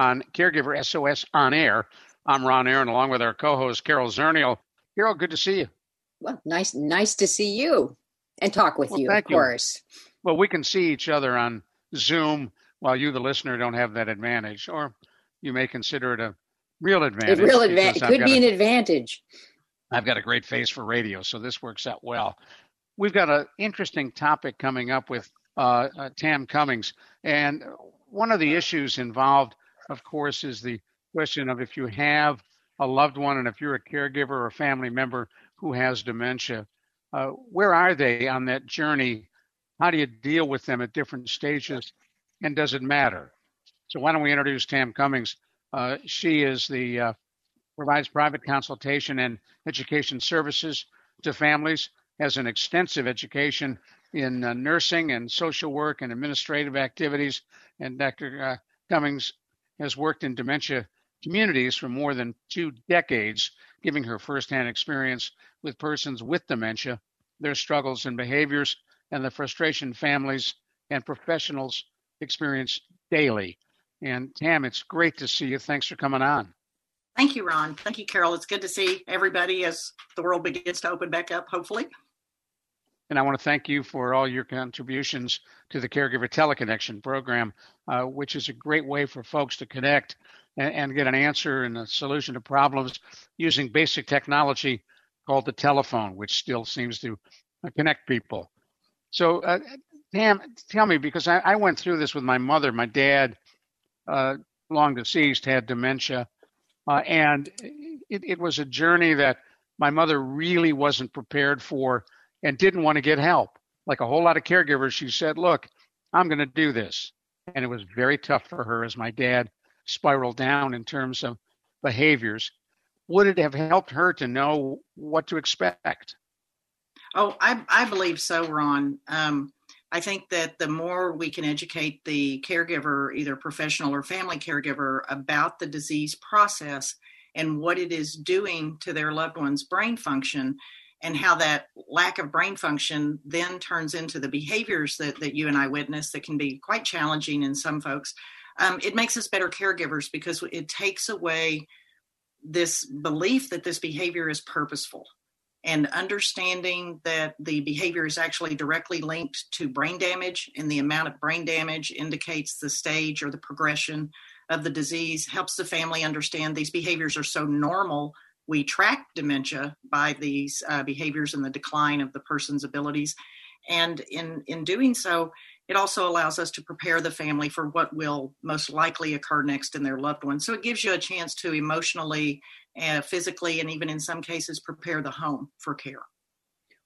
on Caregiver SOS on Air. I'm Ron Aaron, along with our co-host Carol Zernial. Carol, good to see you. Well, nice, nice to see you and talk with Well, you, of thank you. course. Well, we can see each other on Zoom, while you, the listener, don't have that advantage, or you may consider it a real A advantage. real advantage could be a- an advantage. I've got a great face for radio, so this works out well. We've got an interesting topic coming up with uh, uh, Tam Cummings, and one of the issues involved, of course, is the question of if you have a loved one and if you're a caregiver or a family member who has dementia, uh, where are they on that journey? How do you deal with them at different stages, and does it matter? So why don't we introduce Tam Cummings? Uh, she is the uh, provides private consultation and education services to families, has an extensive education in uh, nursing and social work and administrative activities. And Dr. Uh, Cummings has worked in dementia communities for more than two decades, giving her firsthand experience with persons with dementia, their struggles and behaviors, and the frustration families and professionals experience daily. And Tam, it's great to see you. Thanks for coming on. Thank you, Ron. Thank you, Carol. It's good to see everybody as the world begins to open back up, hopefully. And I want to thank you for all your contributions to the Caregiver Teleconnection program, uh, which is a great way for folks to connect and, and get an answer and a solution to problems using basic technology called the telephone, which still seems to uh, connect people. So, uh, Tam, tell me, because I, I went through this with my mother. My dad, uh, long deceased, had dementia. Uh, and it, it was a journey that my mother really wasn't prepared for and didn't want to get help. Like a whole lot of caregivers, she said, Look, I'm going to do this. And it was very tough for her as my dad spiraled down in terms of behaviors. Would it have helped her to know what to expect? Oh, I, I believe so, Ron. Um, I think that the more we can educate the caregiver, either professional or family caregiver, about the disease process and what it is doing to their loved one's brain function, and how that lack of brain function then turns into the behaviors that, that you and I witness that can be quite challenging in some folks, um, it makes us better caregivers because it takes away this belief that this behavior is purposeful and understanding that the behavior is actually directly linked to brain damage and the amount of brain damage indicates the stage or the progression of the disease helps the family understand these behaviors are so normal we track dementia by these uh, behaviors and the decline of the person's abilities. And in in doing so it also allows us to prepare the family for what will most likely occur next in their loved one so it gives you a chance to emotionally uh, physically and even in some cases prepare the home for care.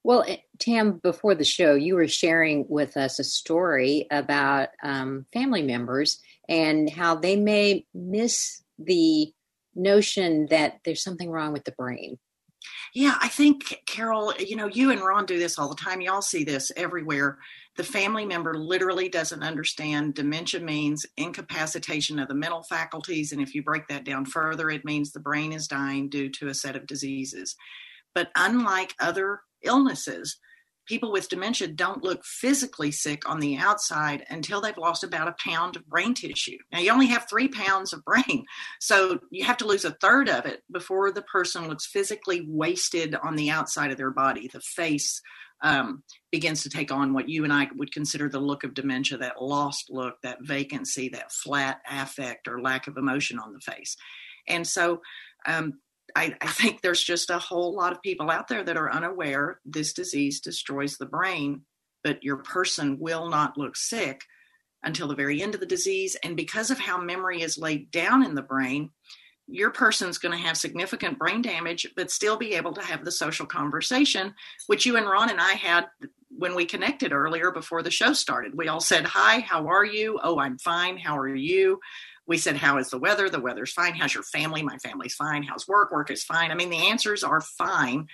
Well, eh, Tam, before the show, you were sharing with us a story about um, family members and how they may miss the notion that there's something wrong with the brain. Yeah, I think, Carol, you know, you and Ron do this all the time. Y'all see this everywhere. The family member literally doesn't understand dementia means incapacitation of the mental faculties. And if you break that down further, it means the brain is dying due to a set of diseases. But unlike other illnesses, people with dementia don't look physically sick on the outside until they've lost about a pound of brain tissue. Now, you only have three pounds of brain, so you have to lose a third of it before the person looks physically wasted on the outside of their body. The face um, begins to take on what you and I would consider the look of dementia that lost look, that vacancy, that flat affect or lack of emotion on the face. And so, um, I, I, think there's just a whole lot of people out there that are unaware this disease destroys the brain, but your person will not look sick until the very end of the disease. And because of how memory is laid down in the brain, your person's going to have significant brain damage, but still be able to have the social conversation, which you and Ron and I had when we connected earlier before the show started. We all said, Hi, how are you? Oh, I'm fine. How are you? We said, How is the weather? The weather's fine. How's your family? My family's fine. How's work? Work is fine. I mean, the answers are fine.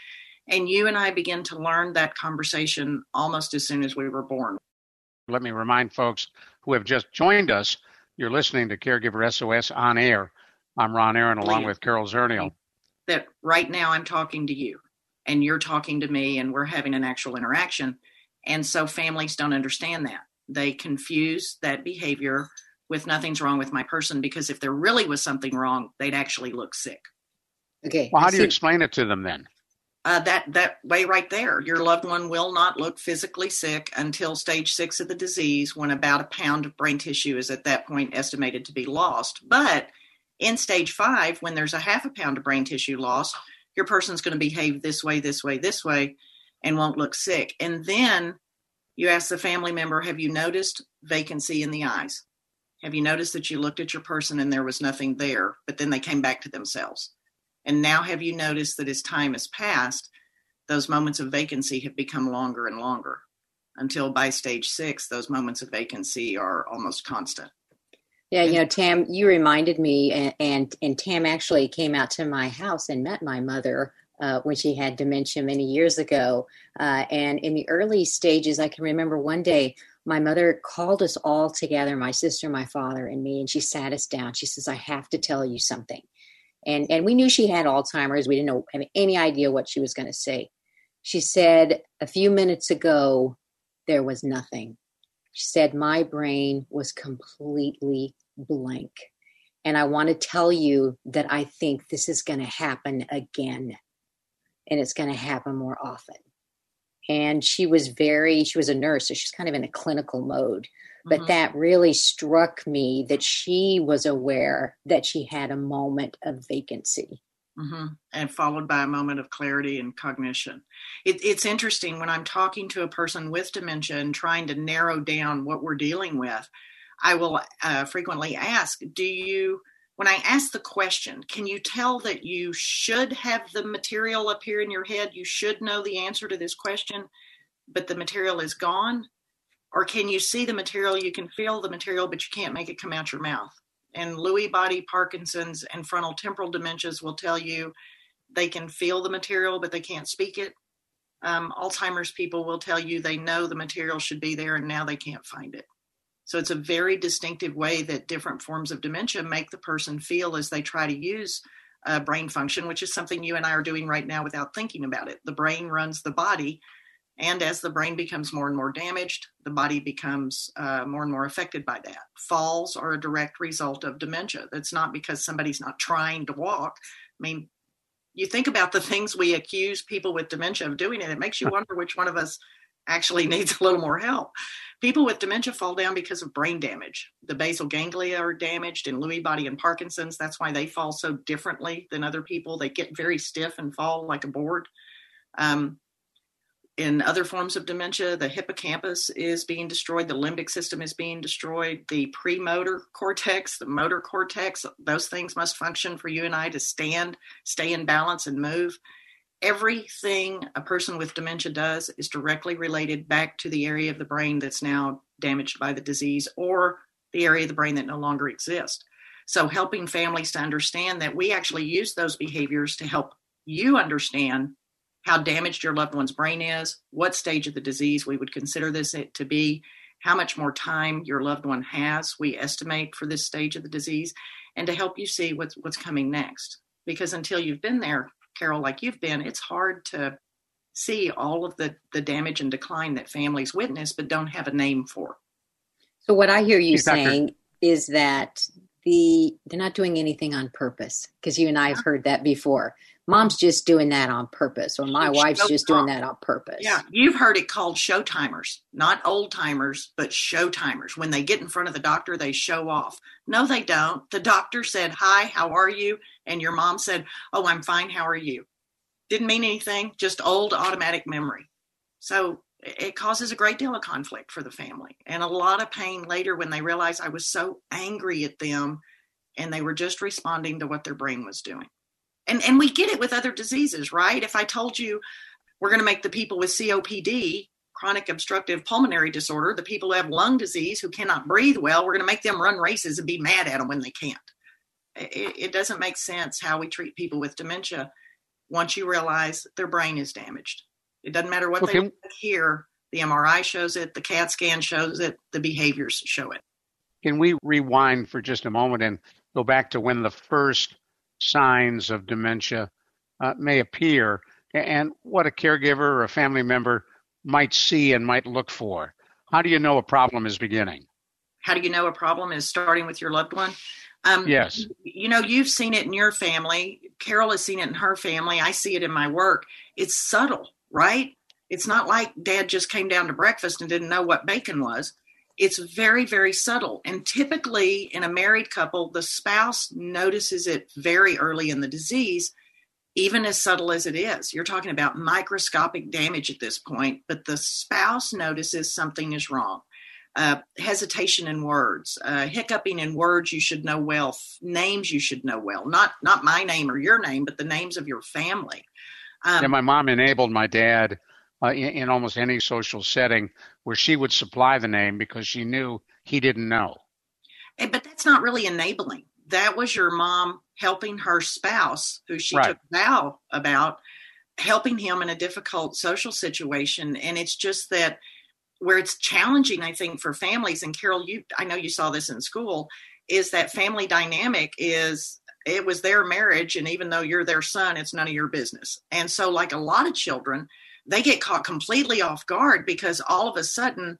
And you and I began to learn that conversation almost as soon as we were born. Let me remind folks who have just joined us you're listening to Caregiver SOS on air. I'm Ron Aaron along with Carol Zernial. That right now I'm talking to you and you're talking to me and we're having an actual interaction. And so families don't understand that. They confuse that behavior with nothing's wrong with my person because if there really was something wrong, they'd actually look sick. Okay. Well, how do you explain it to them then? Uh, that that way right there, your loved one will not look physically sick until stage six of the disease, when about a pound of brain tissue is at that point estimated to be lost. But in stage five, when there's a half a pound of brain tissue lost, your person's going to behave this way, this way, this way, and won't look sick. And then you ask the family member, Have you noticed vacancy in the eyes? Have you noticed that you looked at your person and there was nothing there, but then they came back to themselves? And now have you noticed that as time has passed, those moments of vacancy have become longer and longer until by stage six, those moments of vacancy are almost constant. Yeah, you know, Tam, you reminded me, and and, and Tam actually came out to my house and met my mother uh, when she had dementia many years ago. Uh, and in the early stages, I can remember one day my mother called us all together, my sister, my father, and me, and she sat us down. She says, "I have to tell you something." And and we knew she had Alzheimer's. We didn't know have any idea what she was going to say. She said a few minutes ago there was nothing. She said, My brain was completely blank. And I want to tell you that I think this is going to happen again. And it's going to happen more often. And she was very, she was a nurse, so she's kind of in a clinical mode. But mm-hmm. that really struck me that she was aware that she had a moment of vacancy. Mm-hmm. And followed by a moment of clarity and cognition. It, it's interesting when I'm talking to a person with dementia and trying to narrow down what we're dealing with. I will uh, frequently ask, Do you, when I ask the question, can you tell that you should have the material appear in your head? You should know the answer to this question, but the material is gone? Or can you see the material? You can feel the material, but you can't make it come out your mouth and Lewy body Parkinson's and frontal temporal dementias will tell you they can feel the material, but they can't speak it. Um, Alzheimer's people will tell you they know the material should be there and now they can't find it. So it's a very distinctive way that different forms of dementia make the person feel as they try to use uh, brain function, which is something you and I are doing right now without thinking about it. The brain runs the body, and as the brain becomes more and more damaged, the body becomes uh, more and more affected by that. Falls are a direct result of dementia. That's not because somebody's not trying to walk. I mean, you think about the things we accuse people with dementia of doing, and it makes you wonder which one of us actually needs a little more help. People with dementia fall down because of brain damage. The basal ganglia are damaged in Lewy body and Parkinson's. That's why they fall so differently than other people. They get very stiff and fall like a board. Um, in other forms of dementia, the hippocampus is being destroyed, the limbic system is being destroyed, the premotor cortex, the motor cortex, those things must function for you and I to stand, stay in balance, and move. Everything a person with dementia does is directly related back to the area of the brain that's now damaged by the disease or the area of the brain that no longer exists. So, helping families to understand that we actually use those behaviors to help you understand how damaged your loved one's brain is, what stage of the disease we would consider this to be, how much more time your loved one has, we estimate for this stage of the disease, and to help you see what's what's coming next. Because until you've been there, Carol, like you've been, it's hard to see all of the, the damage and decline that families witness but don't have a name for. So what I hear you saying is that the they're not doing anything on purpose because you and I have heard that before. Mom's just doing that on purpose or my wife's just doing that on purpose. Yeah you've heard it called show timers not old timers but show timers when they get in front of the doctor they show off no they don't. The doctor said hi how are you? And your mom said oh i'm fine. How are you? Didn't mean anything just old automatic memory. So it causes a great deal of conflict for the family and a lot of pain later when they realize i was so angry at them and they were just responding to what their brain was doing. And and we get it with other diseases right? If i told you we're going to make the people with copd chronic obstructive pulmonary disorder, the people who have lung disease who cannot breathe well, we're going to make them run races and be mad at them when they can't. It, it doesn't make sense how we treat people with dementia once you realize their brain is damaged. It doesn't matter what okay. they hear, the MRI shows it, the CAT scan shows it, the behaviors show it. Can we rewind for just a moment and go back to when the first signs of dementia uh, may appear and what a caregiver or a family member might see and might look for? How do you know a problem is beginning? How do you know a problem is starting with your loved one? Um, yes. You know, you've seen it in your family. Carol has seen it in her family. I see it in my work. It's subtle, right? It's not like dad just came down to breakfast and didn't know what bacon was. It's very, very subtle. And typically in a married couple, the spouse notices it very early in the disease, even as subtle as it is. You're talking about microscopic damage at this point, but the spouse notices something is wrong. Uh, hesitation in words, uh, hiccuping in words you should know well, names you should know well, not not my name or your name, but the names of your family. Um, yeah, my mom enabled my dad uh, in, in, almost any social setting where she would supply the name because she knew he didn't know. But that's not really enabling. That was your mom helping her spouse, who she right. took vow about, helping him in a difficult social situation. And it's just that where it's challenging, I think, for families. And Carol, you, I know you saw this in school, is that family dynamic is it was their marriage, and even though you're their son, it's none of your business. And so, like a lot of children, they get caught completely off guard because all of a sudden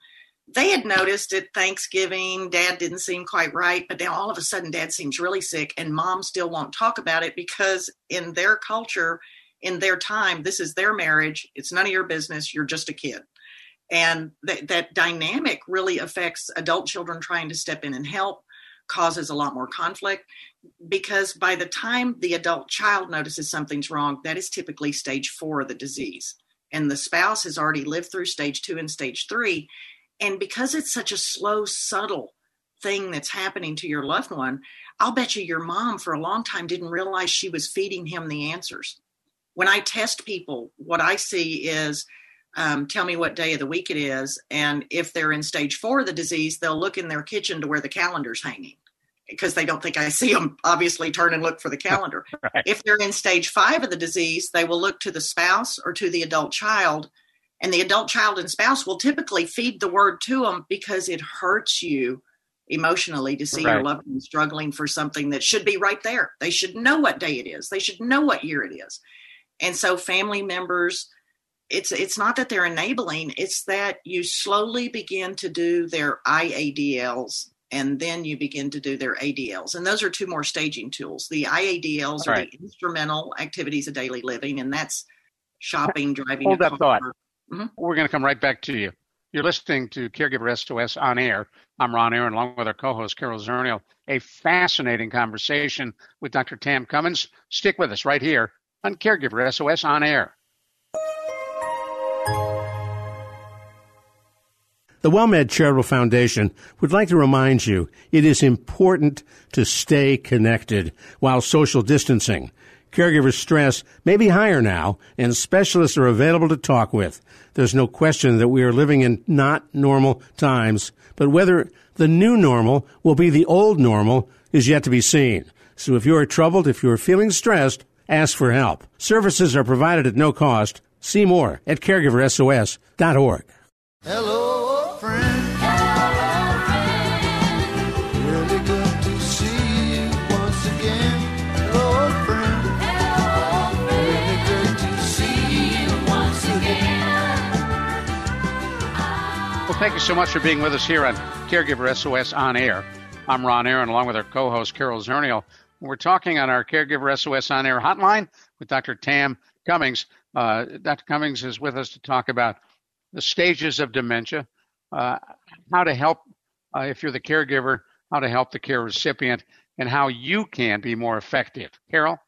they had noticed at Thanksgiving, dad didn't seem quite right, but now all of a sudden dad seems really sick and mom still won't talk about it because in their culture, in their time, this is their marriage. It's none of your business. You're just a kid. And that, that dynamic really affects adult children trying to step in and help, causes a lot more conflict because by the time the adult child notices something's wrong, that is typically stage four of the disease and the spouse has already lived through stage two and stage three. And because it's such a slow, subtle thing that's happening to your loved one, I'll bet you your mom for a long time didn't realize she was feeding him the answers. When I test people, what I see is um, tell me what day of the week it is. And if they're in stage four of the disease, they'll look in their kitchen to where the calendar's hanging because they don't think I see them obviously turn and look for the calendar. right. If they're in stage five of the disease, they will look to the spouse or to the adult child. And the adult child and spouse will typically feed the word to them because it hurts you emotionally to see right. your loved one struggling for something that should be right there. They should know what day it is. They should know what year it is. And so family members, it's it's not that they're enabling, it's that you slowly begin to do their IADLs and then you begin to do their ADLs. And those are two more staging tools. The IADLs are the instrumental activities of daily living, and that's shopping, driving. Hold that thought. Mm-hmm. We're going to come right back to you. You're listening to Caregiver SOS on air. I'm Ron Aaron, along with our co-host Carol Zernial. A fascinating conversation with Dr. Tam Cummings. Stick with us right here on Caregiver SOS on air. The WellMed Charitable Foundation would like to remind you it is important to stay connected while social distancing. Caregiver stress may be higher now, and specialists are available to talk with. There's no question that we are living in not normal times, but whether the new normal will be the old normal is yet to be seen. So if you are troubled, if you are feeling stressed, ask for help. Services are provided at no cost. See more at caregiversos.org. Hello. Thank you so much for being with us here on Caregiver SOS On Air. I'm Ron Aaron, along with our co host, Carol Zernial. We're talking on our Caregiver SOS On Air hotline with Dr. Tam Cummings. Uh, Dr. Cummings is with us to talk about the stages of dementia, uh, how to help, uh, if you're the caregiver, how to help the care recipient, and how you can be more effective. Carol?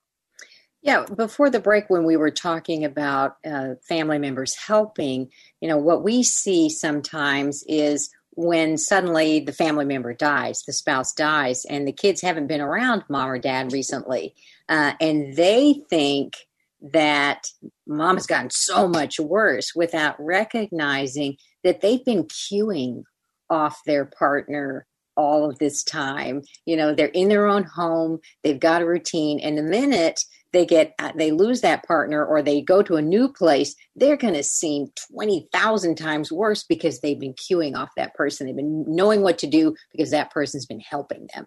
Yeah, before the break, when we were talking about uh, family members helping, you know, what we see sometimes is when suddenly the family member dies, the spouse dies, and the kids haven't been around mom or dad recently, uh, and they think that mom has gotten so much worse without recognizing that they've been cueing off their partner all of this time. You know, they're in their own home, they've got a routine, and the minute they get uh, they lose that partner or they go to a new place, they're going to seem 20,000 times worse because they've been cueing off that person. They've been knowing what to do because that person's been helping them.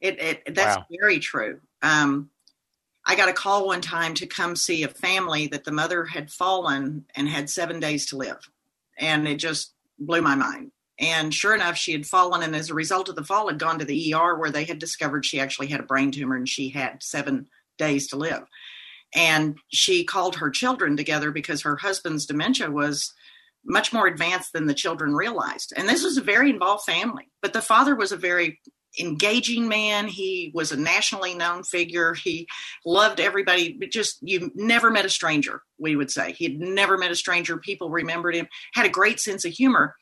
It, it that's wow. very true. Um, I got a call one time to come see a family that the mother had fallen and had seven days to live. And it just blew my mind. And sure enough, she had fallen, and as a result of the fall, had gone to the ER where they had discovered she actually had a brain tumor and she had seven days to live. And she called her children together because her husband's dementia was much more advanced than the children realized. And this was a very involved family, but the father was a very engaging man. He was a nationally known figure. He loved everybody. Just you never met a stranger, we would say. He had never met a stranger. People remembered him, had a great sense of humor.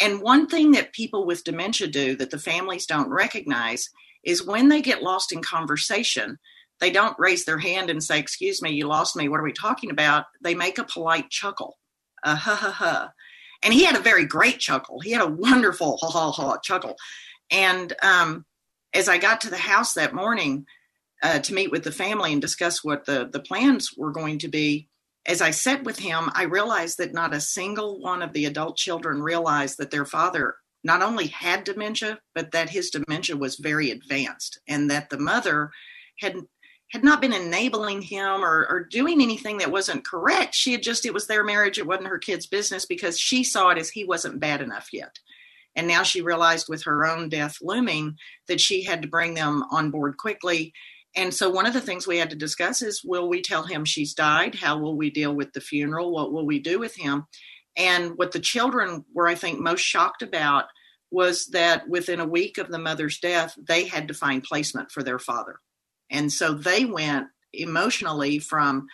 And one thing that people with dementia do that the families don't recognize is when they get lost in conversation, they don't raise their hand and say, Excuse me, you lost me. What are we talking about? They make a polite chuckle. Uh, ha ha ha. And he had a very great chuckle. He had a wonderful ha ha ha chuckle. And um, as I got to the house that morning uh, to meet with the family and discuss what the, the plans were going to be, as I sat with him, I realized that not a single one of the adult children realized that their father not only had dementia, but that his dementia was very advanced and that the mother had had not been enabling him or, or doing anything that wasn't correct. She had just, it was their marriage. It wasn't her kid's business because she saw it as he wasn't bad enough yet. And now she realized with her own death looming that she had to bring them on board quickly. And so, one of the things we had to discuss is will we tell him she's died? How will we deal with the funeral? What will we do with him? And what the children were, I think, most shocked about was that within a week of the mother's death, they had to find placement for their father. And so they went emotionally from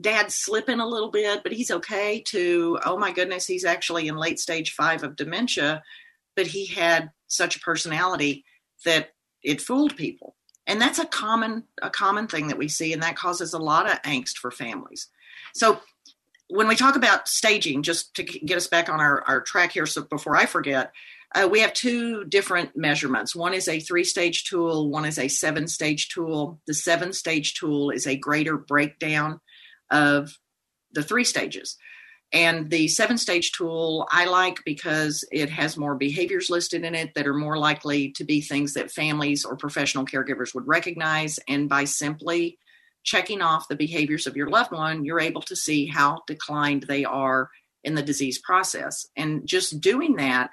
dad slipping a little bit, but he's okay, to, oh my goodness, he's actually in late stage five of dementia but he had such a personality that it fooled people. And that's a common a common thing that we see and that causes a lot of angst for families. So when we talk about staging just to get us back on our, our track here so before i forget uh, we have two different measurements one is a three stage tool one is a seven stage tool the seven stage tool is a greater breakdown of the three stages and the seven stage tool I like because it has more behaviors listed in it that are more likely to be things that families or professional caregivers would recognize. And by simply checking off the behaviors of your loved one, you're able to see how declined they are in the disease process. And just doing that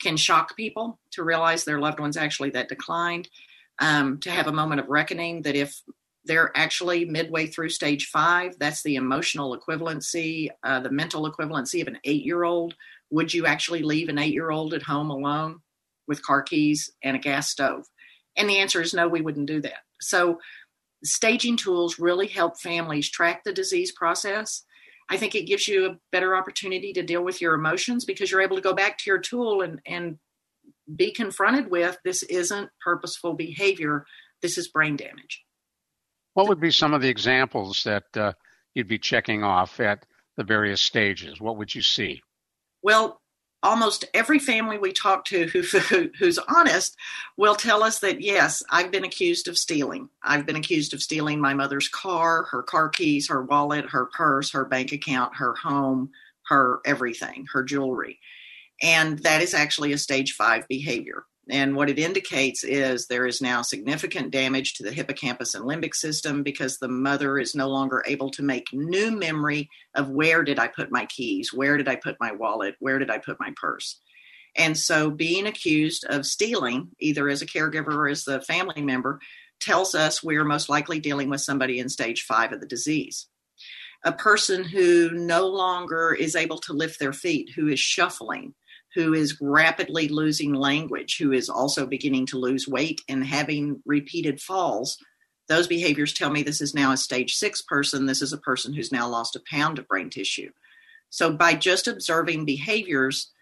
can shock people to realize their loved one's actually that declined. Um, to have a moment of reckoning that if they're actually midway through stage five. That's the emotional equivalency, uh, the mental equivalency of an eight year old. Would you actually leave an eight year old at home alone with car keys and a gas stove? And the answer is no, we wouldn't do that. So, staging tools really help families track the disease process. I think it gives you a better opportunity to deal with your emotions because you're able to go back to your tool and, and be confronted with this isn't purposeful behavior, this is brain damage. What would be some of the examples that uh, you'd be checking off at the various stages? What would you see? Well, almost every family we talk to who, who, who's honest will tell us that yes, I've been accused of stealing. I've been accused of stealing my mother's car, her car keys, her wallet, her purse, her bank account, her home, her everything, her jewelry. And that is actually a stage five behavior. And what it indicates is there is now significant damage to the hippocampus and limbic system because the mother is no longer able to make new memory of where did I put my keys? Where did I put my wallet? Where did I put my purse? And so being accused of stealing, either as a caregiver or as the family member, tells us we're most likely dealing with somebody in stage five of the disease. A person who no longer is able to lift their feet, who is shuffling, who is rapidly losing language, who is also beginning to lose weight and having repeated falls, those behaviors tell me this is now a stage six person. This is a person who's now lost a pound of brain tissue. So, by just observing behaviors,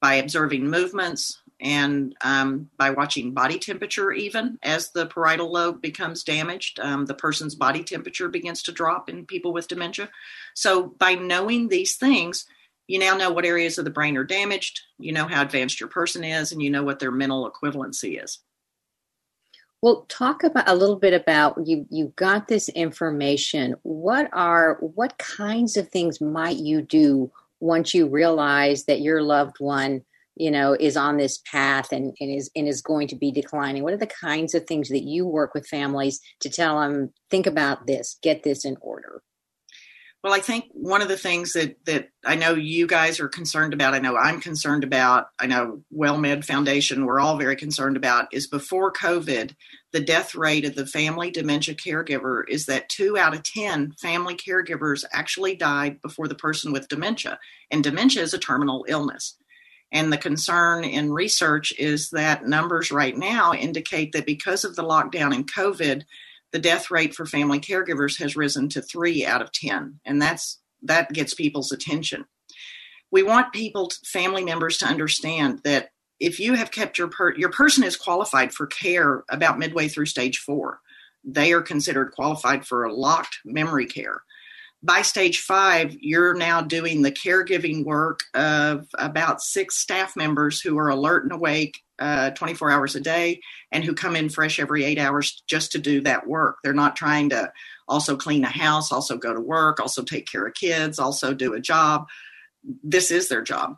by observing movements, and um, by watching body temperature, even as the parietal lobe becomes damaged, um, the person's body temperature begins to drop in people with dementia. So, by knowing these things, you now know what areas of the brain are damaged, you know how advanced your person is, and you know what their mental equivalency is. Well, talk about a little bit about you. You got this information. What are what kinds of things might you do once you realize that your loved one you know is on this path and, and is and is going to be declining what are the kinds of things that you work with families to tell them think about this get this in order well i think one of the things that that i know you guys are concerned about i know i'm concerned about i know wellmed foundation we're all very concerned about is before covid the death rate of the family dementia caregiver is that two out of ten family caregivers actually died before the person with dementia and dementia is a terminal illness. And the concern in research is that numbers right now indicate that because of the lockdown and COVID, the death rate for family caregivers has risen to three out of 10. And that's that gets people's attention. We want people, family members, to understand that if you have kept your per, your person is qualified for care about midway through stage four, they are considered qualified for a locked memory care by stage five, you're now doing the caregiving work of about six staff members who are alert and awake uh, 24 hours a day and who come in fresh every eight hours just to do that work. They're not trying to also clean a house, also go to work, also take care of kids, also do a job. This is their job.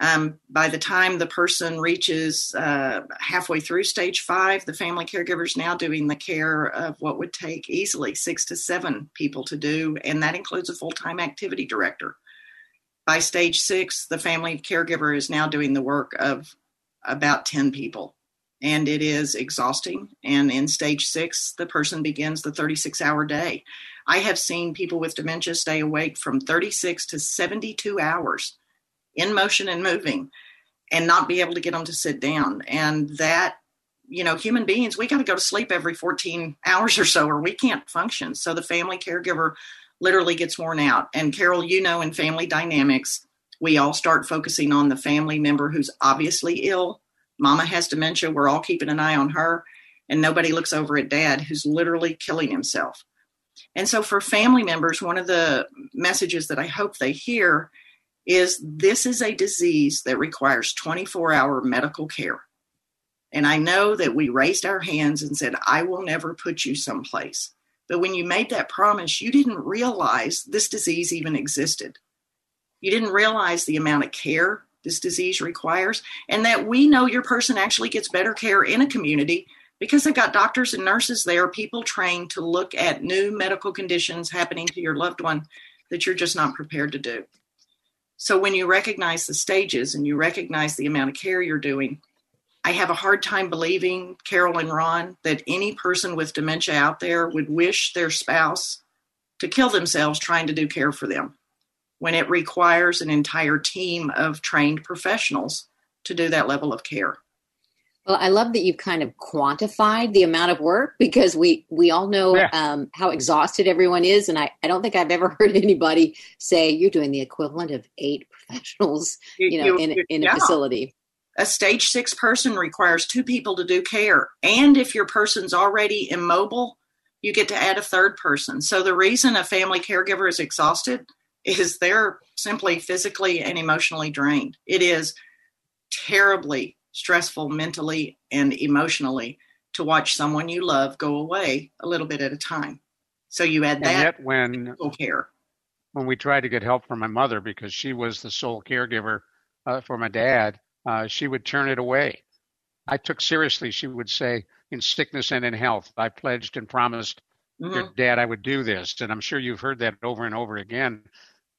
Um, by the time the person reaches uh, halfway through stage five, the family caregiver is now doing the care of what would take easily six to seven people to do, and that includes a full time activity director. By stage six, the family caregiver is now doing the work of about 10 people, and it is exhausting. And in stage six, the person begins the 36 hour day. I have seen people with dementia stay awake from 36 to 72 hours in motion and moving and not be able to get them to sit down. And that, you know, human beings, we got to go to sleep every 14 hours or so, or we can't function. So the family caregiver literally gets worn out. And Carol, you know, in family dynamics, we all start focusing on the family member who's obviously ill. Mama has dementia. We're all keeping an eye on her. And nobody looks over at dad who's literally killing himself. And so, for family members, one of the messages that I hope they hear is this is a disease that requires 24 hour medical care. And I know that we raised our hands and said, I will never put you someplace. But when you made that promise, you didn't realize this disease even existed. You didn't realize the amount of care this disease requires, and that we know your person actually gets better care in a community because they've got doctors and nurses there, people trained to look at new medical conditions happening to your loved one that you're just not prepared to do. So when you recognize the stages and you recognize the amount of care you're doing, I have a hard time believing, Carol and Ron, that any person with dementia out there would wish their spouse to kill themselves trying to do care for them when it requires an entire team of trained professionals to do that level of care. Well, I love that you've kind of quantified the amount of work because we we all know yeah. um, how exhausted everyone is, and I, I don't think I've ever heard anybody say you're doing the equivalent of eight professionals, you, know, you, in in yeah. a facility. A stage six person requires two people to do care, and if your person's already immobile, you get to add a third person. So the reason a family caregiver is exhausted is they're simply physically and emotionally drained. It is terribly stressful mentally and emotionally to watch someone you love go away a little bit at a time. So you add that and yet when care. When we tried to get help from my mother because she was the sole caregiver uh, for my dad, uh, she would turn it away. I took seriously. She would say, "In sickness and in health, I pledged and promised mm-hmm. your dad I would do this." And I'm sure you've heard that over and over again.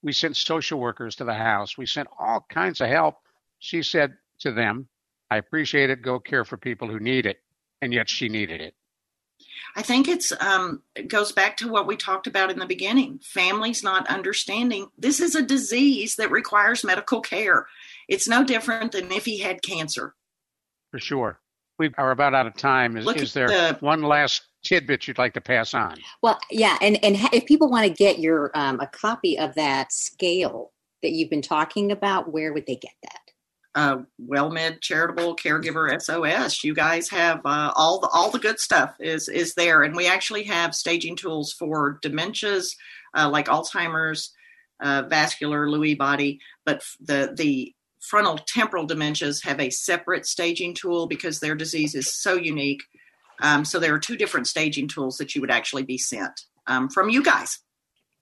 We sent social workers to the house. We sent all kinds of help. She said to them, I appreciate it. Go care for people who need it. And yet she needed it. I think it's um, it goes back to what we talked about in the beginning. Families not understanding this is a disease that requires medical care. It's no different than if he had cancer. For sure. We are about out of time. Is, is there the, one last tidbit you'd like to pass on? Well, yeah, and and if people want to get your um, a copy of that scale that you've been talking about, where would they get that? uh, WellMed Charitable Caregiver SOS. You guys have uh, all the all the good stuff is is there, and we actually have staging tools for dementias uh, like Alzheimer's, uh, vascular Lewy body, but the the frontal temporal dementias have a separate staging tool because their disease is so unique. Um, so there are two different staging tools that you would actually be sent um, from you guys.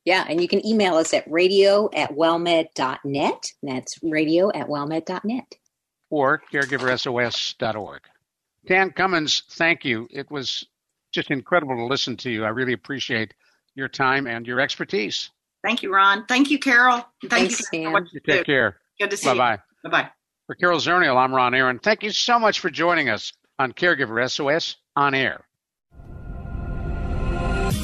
Yeah, and you can email us at radio at wellmed.net. That's radio at wellmed.net. Or caregiversos.org. Tam Cummings, thank you. It was just incredible to listen to you. I really appreciate your time and your expertise. Thank you, Ron. Thank you, Carol. Thank Thanks, you. Tam. You take care. Good to see Bye-bye. you. Bye bye. For Carol Zernial, I'm Ron Aaron. Thank you so much for joining us on Caregiver SOS on air.